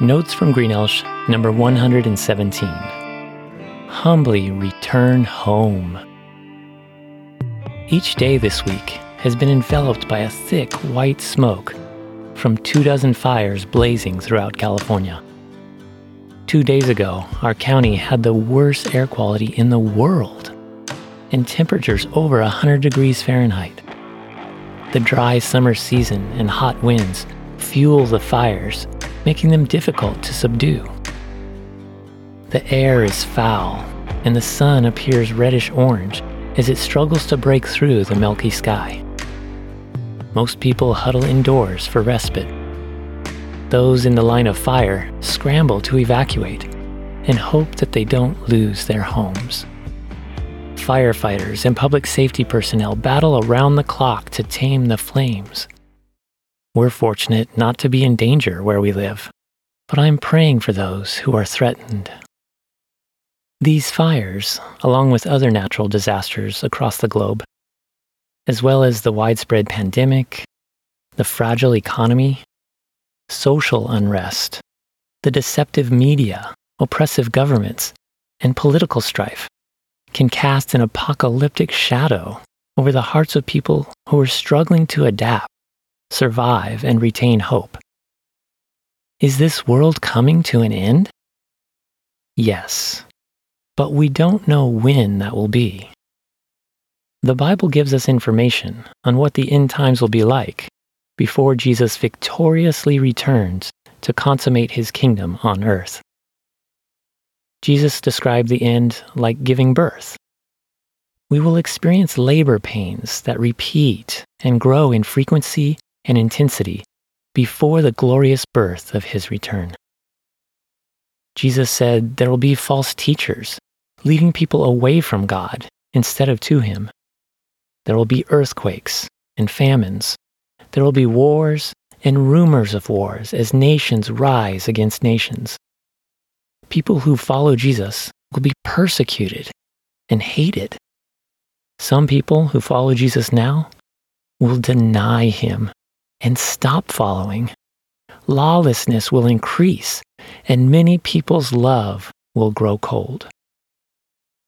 Notes from Greenelsh, number 117. Humbly return home. Each day this week has been enveloped by a thick white smoke from two dozen fires blazing throughout California. Two days ago, our county had the worst air quality in the world and temperatures over 100 degrees Fahrenheit. The dry summer season and hot winds fuel the fires making them difficult to subdue. The air is foul, and the sun appears reddish orange as it struggles to break through the milky sky. Most people huddle indoors for respite. Those in the line of fire scramble to evacuate and hope that they don't lose their homes. Firefighters and public safety personnel battle around the clock to tame the flames. We're fortunate not to be in danger where we live, but I'm praying for those who are threatened. These fires, along with other natural disasters across the globe, as well as the widespread pandemic, the fragile economy, social unrest, the deceptive media, oppressive governments, and political strife, can cast an apocalyptic shadow over the hearts of people who are struggling to adapt survive, and retain hope. Is this world coming to an end? Yes, but we don't know when that will be. The Bible gives us information on what the end times will be like before Jesus victoriously returns to consummate his kingdom on earth. Jesus described the end like giving birth. We will experience labor pains that repeat and grow in frequency and intensity before the glorious birth of his return. Jesus said there will be false teachers, leading people away from God instead of to him. There will be earthquakes and famines. There will be wars and rumors of wars as nations rise against nations. People who follow Jesus will be persecuted and hated. Some people who follow Jesus now will deny him and stop following, lawlessness will increase and many people's love will grow cold.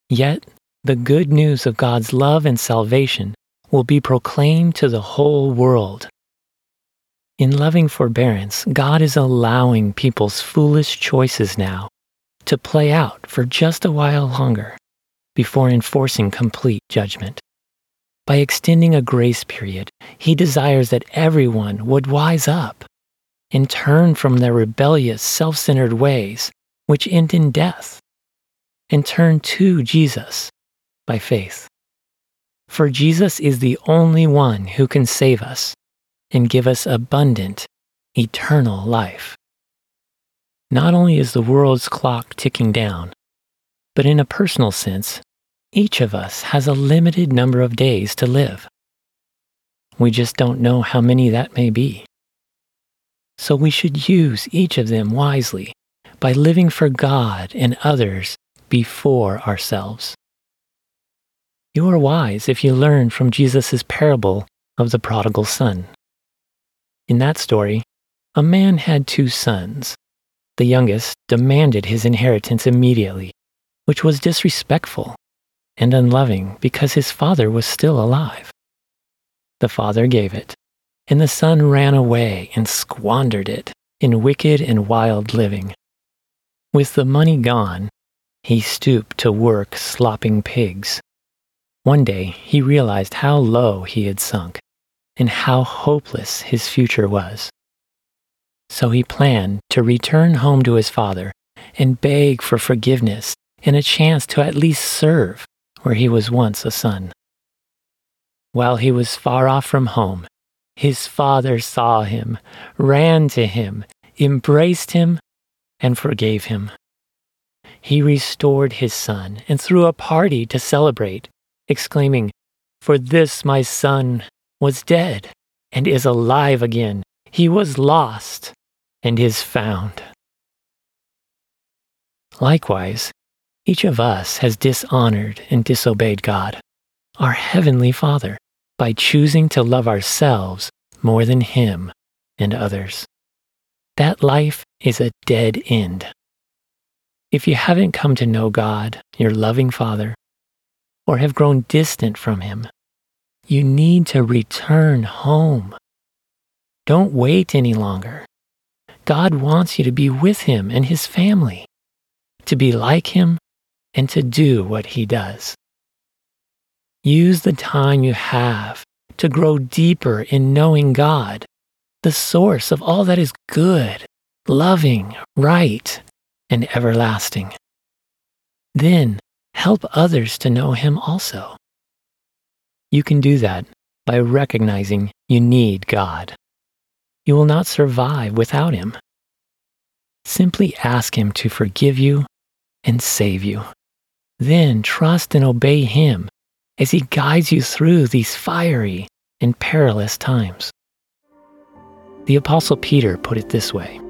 Yet, the good news of God's love and salvation will be proclaimed to the whole world. In loving forbearance, God is allowing people's foolish choices now to play out for just a while longer before enforcing complete judgment. By extending a grace period, he desires that everyone would wise up and turn from their rebellious, self centered ways, which end in death, and turn to Jesus by faith. For Jesus is the only one who can save us and give us abundant, eternal life. Not only is the world's clock ticking down, but in a personal sense, each of us has a limited number of days to live. We just don't know how many that may be. So we should use each of them wisely by living for God and others before ourselves. You are wise if you learn from Jesus' parable of the prodigal son. In that story, a man had two sons. The youngest demanded his inheritance immediately, which was disrespectful and unloving because his father was still alive. The father gave it, and the son ran away and squandered it in wicked and wild living. With the money gone, he stooped to work slopping pigs. One day he realized how low he had sunk and how hopeless his future was. So he planned to return home to his father and beg for forgiveness and a chance to at least serve where he was once a son. While he was far off from home, his father saw him, ran to him, embraced him, and forgave him. He restored his son and threw a party to celebrate, exclaiming, For this my son was dead and is alive again. He was lost and is found. Likewise, each of us has dishonored and disobeyed God, our Heavenly Father, by choosing to love ourselves more than Him and others. That life is a dead end. If you haven't come to know God, your loving Father, or have grown distant from Him, you need to return home. Don't wait any longer. God wants you to be with Him and His family, to be like Him, and to do what He does. Use the time you have to grow deeper in knowing God, the source of all that is good, loving, right, and everlasting. Then help others to know Him also. You can do that by recognizing you need God. You will not survive without Him. Simply ask Him to forgive you and save you. Then trust and obey Him as He guides you through these fiery and perilous times. The Apostle Peter put it this way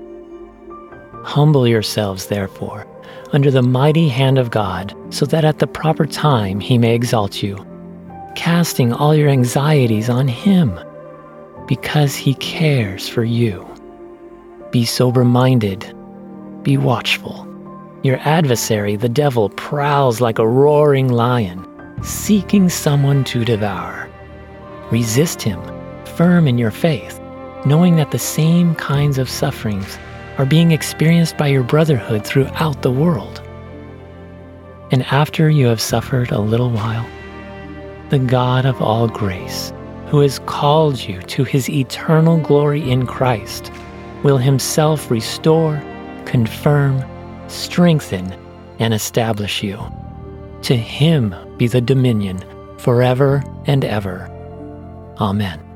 Humble yourselves, therefore, under the mighty hand of God, so that at the proper time He may exalt you, casting all your anxieties on Him, because He cares for you. Be sober minded, be watchful. Your adversary, the devil, prowls like a roaring lion seeking someone to devour. Resist him, firm in your faith, knowing that the same kinds of sufferings are being experienced by your brotherhood throughout the world. And after you have suffered a little while, the God of all grace, who has called you to his eternal glory in Christ, will himself restore, confirm, strengthen, and establish you. To him be the dominion forever and ever. Amen.